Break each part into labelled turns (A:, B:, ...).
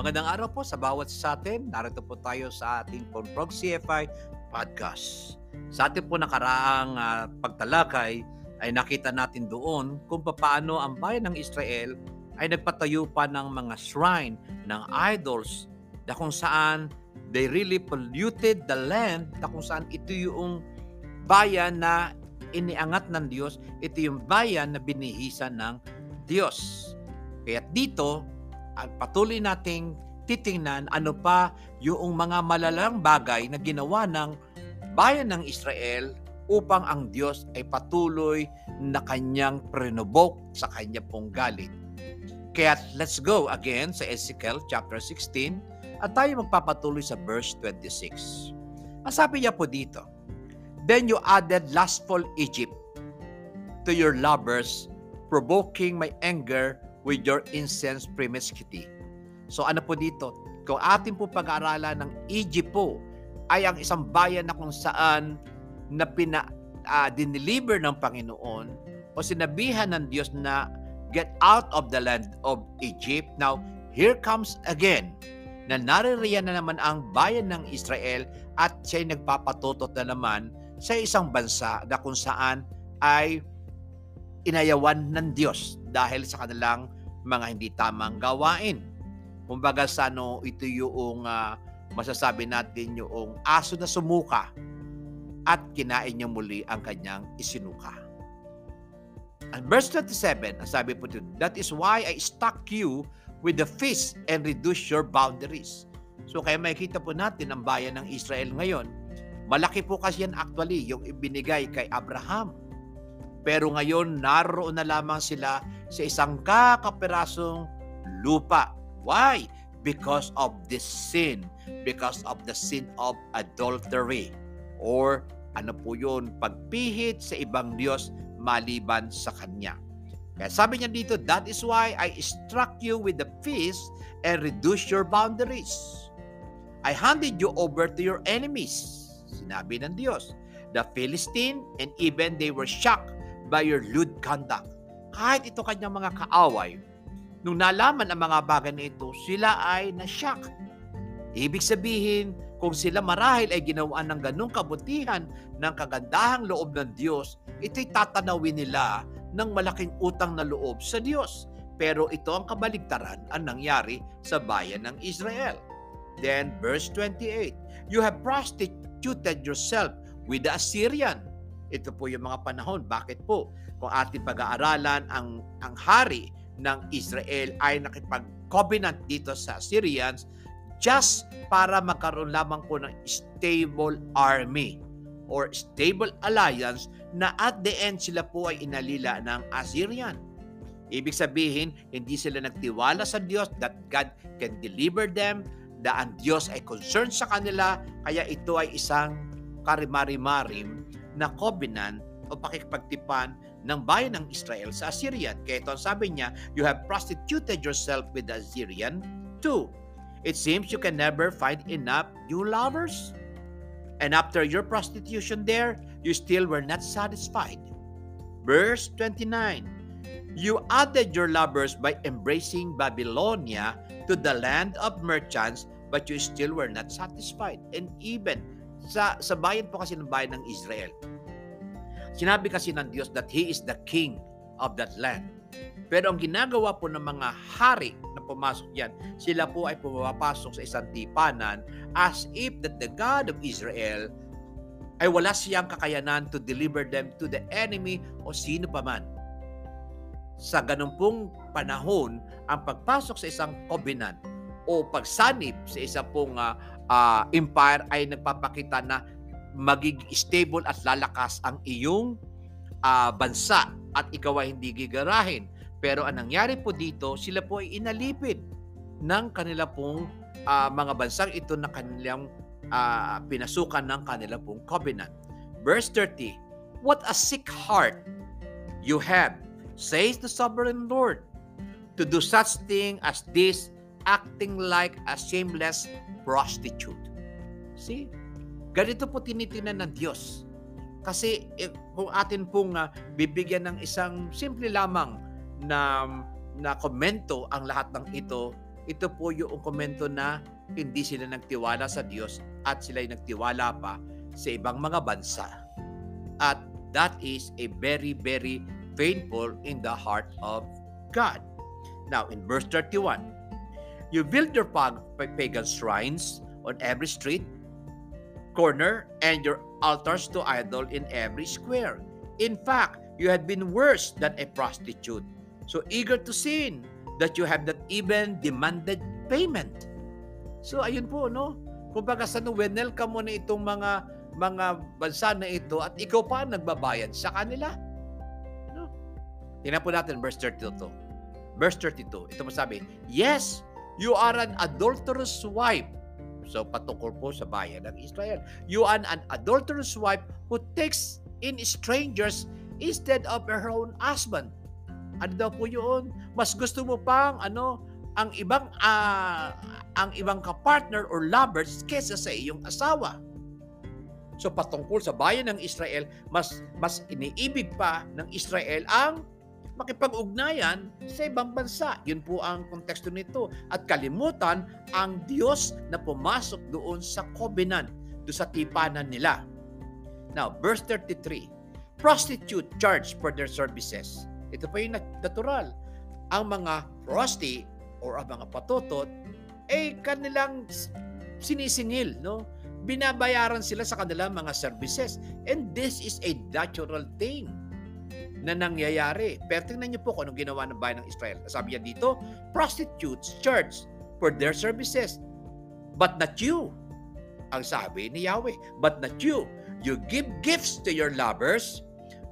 A: Magandang araw po sa bawat sa atin. Narito po tayo sa ating Ponprog CFI podcast. Sa ating po nakaraang uh, pagtalakay ay nakita natin doon kung paano ang bayan ng Israel ay nagpatayo pa ng mga shrine ng idols na kung saan they really polluted the land na kung saan ito yung bayan na iniangat ng Diyos, ito yung bayan na binihisan ng Diyos. Kaya dito, at patuloy nating titingnan ano pa yung mga malalang bagay na ginawa ng bayan ng Israel upang ang Diyos ay patuloy na kanyang prenobok sa kanya pong galit. Kaya let's go again sa Ezekiel chapter 16 at tayo magpapatuloy sa verse 26. Ang niya po dito, Then you added lustful Egypt to your lovers, provoking my anger with your incense promiscuity. So ano po dito? Kung atin po pag-aaralan ng Egypt po ay ang isang bayan na kung saan na pina uh, dineliver ng Panginoon o sinabihan ng Diyos na get out of the land of Egypt. Now, here comes again na naririyan na naman ang bayan ng Israel at siya'y nagpapatutot na naman sa isang bansa na kung saan ay inayawan ng Diyos dahil sa kanilang mga hindi tamang gawain. Kumbaga sa no, ito yung uh, masasabi natin yung aso na sumuka at kinain niya muli ang kanyang isinuka. And verse 27, ang sabi po dito, That is why I stuck you with the feast and reduce your boundaries. So kaya makikita po natin ang bayan ng Israel ngayon. Malaki po kasi yan actually yung ibinigay kay Abraham pero ngayon, naroon na lamang sila sa isang kakapirasong lupa. Why? Because of this sin. Because of the sin of adultery. Or ano po yun? Pagpihit sa ibang Diyos maliban sa Kanya. Kaya sabi niya dito, that is why I struck you with the fist and reduced your boundaries. I handed you over to your enemies. Sinabi ng Diyos. The Philistine and even they were shocked by your lewd conduct. Kahit ito kanyang mga kaaway, nung nalaman ang mga bagay na ito, sila ay na-shock. Ibig sabihin, kung sila marahil ay ginawa ng ganong kabutihan ng kagandahang loob ng Diyos, ito'y tatanawin nila ng malaking utang na loob sa Diyos. Pero ito ang kabaligtaran ang nangyari sa bayan ng Israel. Then, verse 28, You have prostituted yourself with the Assyrian ito po yung mga panahon. Bakit po? Kung ating pag-aaralan, ang, ang hari ng Israel ay nakipag-covenant dito sa Syrians just para magkaroon lamang po ng stable army or stable alliance na at the end sila po ay inalila ng Assyrian. Ibig sabihin, hindi sila nagtiwala sa Diyos that God can deliver them, na ang Diyos ay concerned sa kanila, kaya ito ay isang karimari-marim na covenant o pakikipagtipan ng bayan ng Israel sa Assyrian. Kaya ito ang sabi niya, you have prostituted yourself with the Assyrian too. It seems you can never find enough new lovers. And after your prostitution there, you still were not satisfied. Verse 29, You added your lovers by embracing Babylonia to the land of merchants, but you still were not satisfied. And even sa, sa bayan po kasi ng bayan ng Israel, Sinabi kasi ng Diyos that He is the King of that land. Pero ang ginagawa po ng mga hari na pumasok yan, sila po ay pumapasok sa isang tipanan as if that the God of Israel ay wala siyang kakayanan to deliver them to the enemy o sino pa man. Sa ganun pong panahon, ang pagpasok sa isang covenant o pagsanib sa isang pong uh, uh, empire ay nagpapakita na magiging stable at lalakas ang iyong uh, bansa at ikaw ay hindi gigarahin. Pero ang nangyari po dito, sila po ay inalipid ng kanila pong uh, mga bansang ito na kanilang uh, pinasukan ng kanila pong covenant. Verse 30, What a sick heart you have, says the sovereign Lord, to do such thing as this, acting like a shameless prostitute. See? Ganito po tinitinan ng Diyos. Kasi eh, kung atin pong uh, bibigyan ng isang simple lamang na, na komento ang lahat ng ito, ito po yung komento na hindi sila nagtiwala sa Diyos at sila nagtiwala pa sa ibang mga bansa. At that is a very, very painful in the heart of God. Now, in verse 31, you build your pagan shrines on every street, corner, and your altars to idol in every square. In fact, you had been worse than a prostitute, so eager to sin that you have not even demanded payment. So ayun po no. Kumbaga sa welcome mo na itong mga mga bansa na ito at ikaw pa nagbabayad sa kanila. No? Tingnan po natin verse 32. Verse 32. Ito mo sabi, Yes, you are an adulterous wife. So patungkol po sa bayan ng Israel. You are an adulterous wife who takes in strangers instead of her own husband. Ano daw po yun? Mas gusto mo pang ano, ang ibang uh, ang ibang kapartner or lovers kesa sa iyong asawa. So patungkol sa bayan ng Israel, mas mas iniibig pa ng Israel ang makipag-ugnayan sa ibang bansa. Yun po ang konteksto nito. At kalimutan ang Diyos na pumasok doon sa covenant, doon sa tipanan nila. Now, verse 33, prostitute charge for their services. Ito pa yung natural. Ang mga prosti or ang mga patotot, eh kanilang sinisingil, no? Binabayaran sila sa kanilang mga services. And this is a natural thing na nangyayari. Pero tingnan niyo po kung anong ginawa ng bayan ng Israel. Sabi niya dito, prostitutes charge for their services. But not you. Ang sabi ni Yahweh, but not you. You give gifts to your lovers,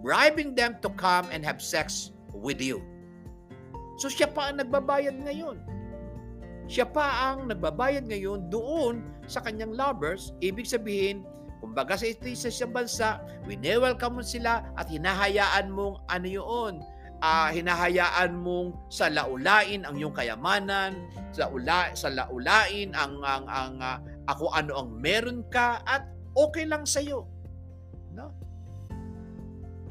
A: bribing them to come and have sex with you. So siya pa ang nagbabayad ngayon. Siya pa ang nagbabayad ngayon doon sa kanyang lovers. Ibig sabihin, kumbaga sa ito sa isang bansa, winewelcome mo sila at hinahayaan mong ano yun, uh, hinahayaan mong sa laulain ang iyong kayamanan, sa ula sa laulain ang ang ang uh, ako ano ang meron ka at okay lang sa iyo. No?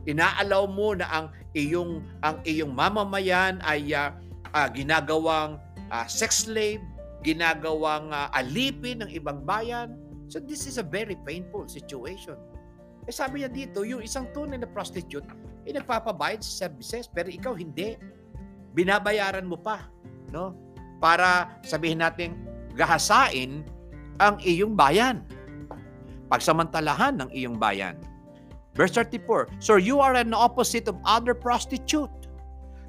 A: Inaalaw mo na ang iyong ang iyong mamamayan ay uh, uh, ginagawang uh, sex slave, ginagawang uh, alipin ng ibang bayan. So this is a very painful situation. Eh sabi niya dito, yung isang tunay na prostitute, eh nagpapabayad sa services, pero ikaw hindi. Binabayaran mo pa, no? Para sabihin natin, gahasain ang iyong bayan. Pagsamantalahan ng iyong bayan. Verse 34, So you are an opposite of other prostitute.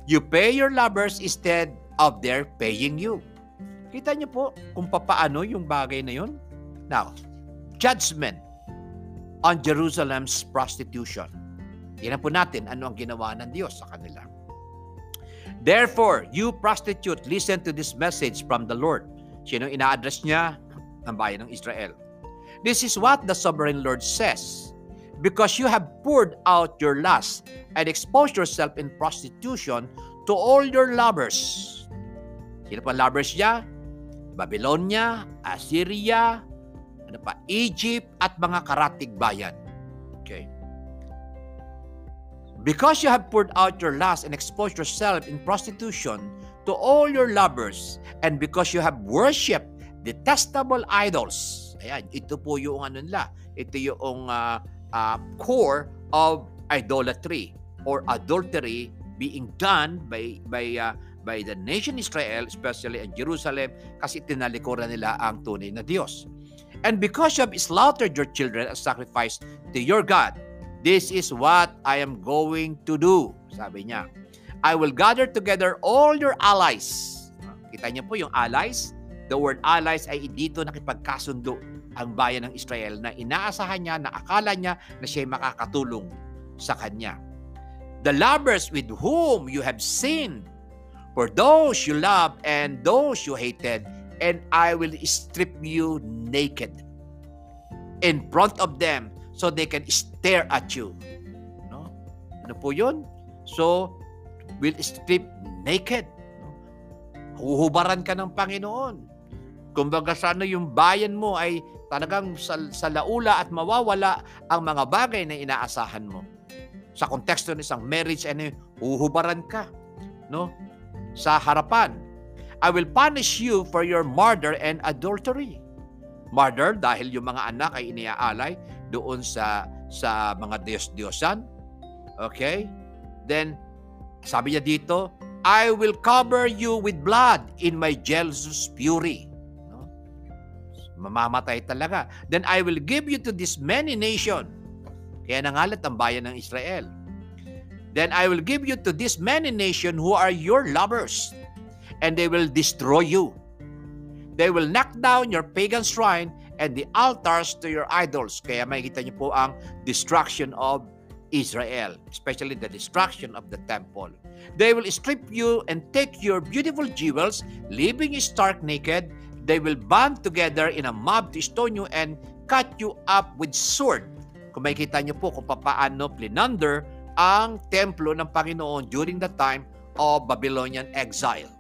A: You pay your lovers instead of their paying you. Kita niyo po kung papaano yung bagay na yun? Now, judgment on Jerusalem's prostitution. Tingnan po natin ano ang ginawa ng Diyos sa kanila. Therefore, you prostitute, listen to this message from the Lord. Sino ina-address niya? Ang bayan ng Israel. This is what the sovereign Lord says because you have poured out your lust and exposed yourself in prostitution to all your lovers. Sino pa lovers niya? Babylonia, Assyria, ano pa, Egypt at mga karatig bayan. Okay. Because you have poured out your lust and exposed yourself in prostitution to all your lovers, and because you have worshipped detestable idols. Ayan, ito po yung ano nila. Ito yung uh, uh, core of idolatry or adultery being done by by uh, by the nation Israel, especially in Jerusalem, kasi tinalikuran nila ang tunay na Diyos. And because you have slaughtered your children as sacrifice to your God, this is what I am going to do. Sabi niya, I will gather together all your allies. Kita niyo po yung allies. The word allies ay dito nakipagkasundo ang bayan ng Israel na inaasahan niya, na akala niya na siya makakatulong sa kanya. The lovers with whom you have sinned, for those you love and those you hated, and I will strip you naked in front of them so they can stare at you. No? Ano po yun? So, will strip naked. Huhubaran ka ng Panginoon. Kumbaga sa ano yung bayan mo ay talagang sa, sa laula at mawawala ang mga bagay na inaasahan mo. Sa konteksto ng isang marriage, ano, huhubaran ka no? sa harapan. I will punish you for your murder and adultery. Murder dahil yung mga anak ay iniaalay doon sa sa mga Diyos-Diyosan. Okay? Then, sabi niya dito, I will cover you with blood in my jealous fury. No? Mamamatay talaga. Then I will give you to this many nation. Kaya nangalat ang bayan ng Israel. Then I will give you to this many nation who are your lovers, and they will destroy you. They will knock down your pagan shrine and the altars to your idols. Kaya makikita niyo po ang destruction of Israel, especially the destruction of the temple. They will strip you and take your beautiful jewels, leaving you stark naked. They will band together in a mob to stone you and cut you up with sword. Kung makikita niyo po kung paano plunder ang templo ng Panginoon during the time of Babylonian exile.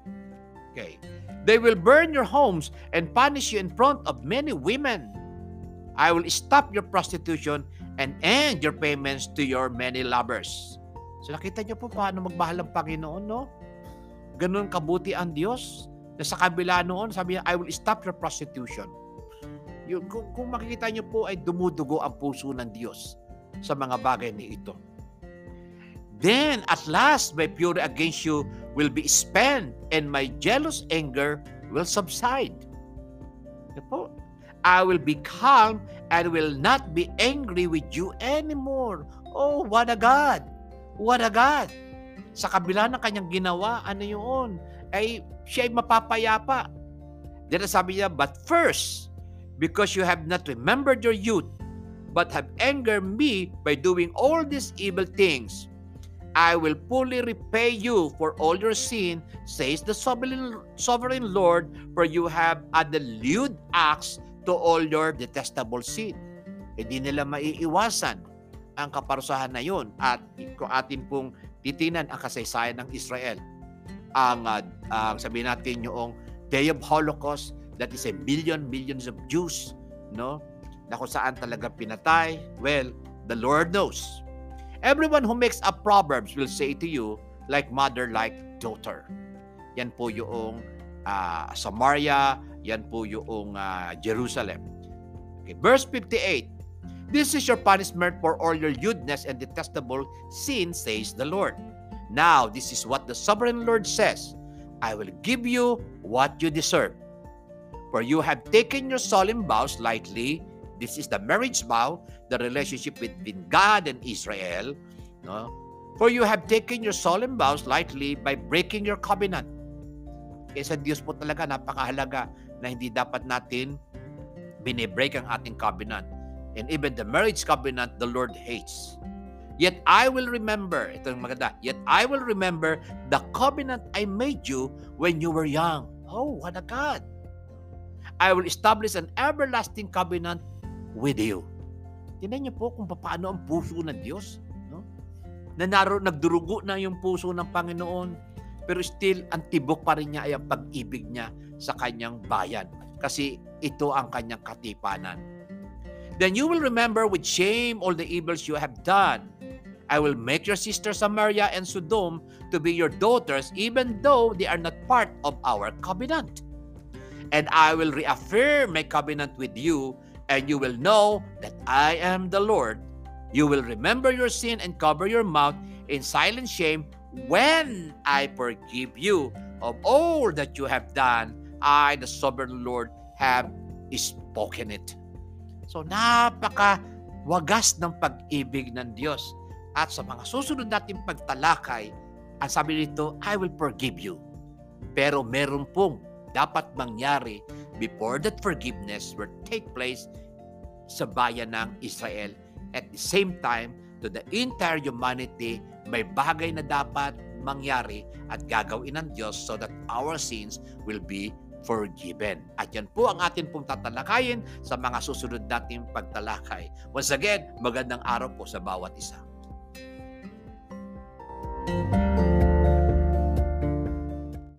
A: Okay. They will burn your homes and punish you in front of many women. I will stop your prostitution and end your payments to your many lovers. So nakita niyo po paano magmahal ang Panginoon, no? Ganun kabuti ang Diyos. Na sa kabila noon, sabi niya, I will stop your prostitution. Yung, kung, kung makikita niyo po ay dumudugo ang puso ng Diyos sa mga bagay ni ito. Then at last my fury against you will be spent and my jealous anger will subside. I will be calm and will not be angry with you anymore. Oh, what a God! What a God! Sa kabila ng kanyang ginawa, ano yun? Ay, siya ay mapapayapa. Then sabi niya, but first, because you have not remembered your youth, but have angered me by doing all these evil things, I will fully repay you for all your sin, says the sovereign Lord, for you have added lewd acts to all your detestable sin. Hindi nila maiiwasan ang kaparusahan na yun. At kung atin pong titinan ang kasaysayan ng Israel, ang uh, uh, sabihin natin yung Day of Holocaust, that is a million, millions of Jews, no? Na kung saan talaga pinatay, well, the Lord knows Everyone who makes up proverbs will say to you, like mother, like daughter. Yan po yung uh, Samaria, yan po yung uh, Jerusalem. Okay, verse 58. This is your punishment for all your lewdness and detestable sin, says the Lord. Now, this is what the sovereign Lord says I will give you what you deserve. For you have taken your solemn vows lightly This is the marriage vow, the relationship between God and Israel. No? For you have taken your solemn vows lightly by breaking your covenant. Kaya sa Diyos po talaga napakahalaga na hindi dapat natin binibreak ang ating covenant. And even the marriage covenant, the Lord hates. Yet I will remember, ito yung maganda, yet I will remember the covenant I made you when you were young. Oh, what a God! I will establish an everlasting covenant with you. Tingnan niyo po kung paano ang puso ng Diyos. No? Na naro, nagdurugo na yung puso ng Panginoon, pero still, ang tibok pa rin niya ay ang pag-ibig niya sa kanyang bayan. Kasi ito ang kanyang katipanan. Then you will remember with shame all the evils you have done. I will make your sister Samaria and Sodom to be your daughters, even though they are not part of our covenant. And I will reaffirm my covenant with you and you will know that I am the Lord. You will remember your sin and cover your mouth in silent shame when I forgive you of all that you have done. I, the sovereign Lord, have spoken it. So napaka wagas ng pag-ibig ng Diyos. At sa mga susunod nating pagtalakay, ang sabi nito, I will forgive you. Pero meron pong dapat mangyari before that forgiveness will take place sa bayan ng Israel. At the same time, to the entire humanity, may bagay na dapat mangyari at gagawin ng Diyos so that our sins will be forgiven. At yan po ang atin pong tatalakayin sa mga susunod nating pagtalakay. Once again, magandang araw po sa bawat isa. Thank you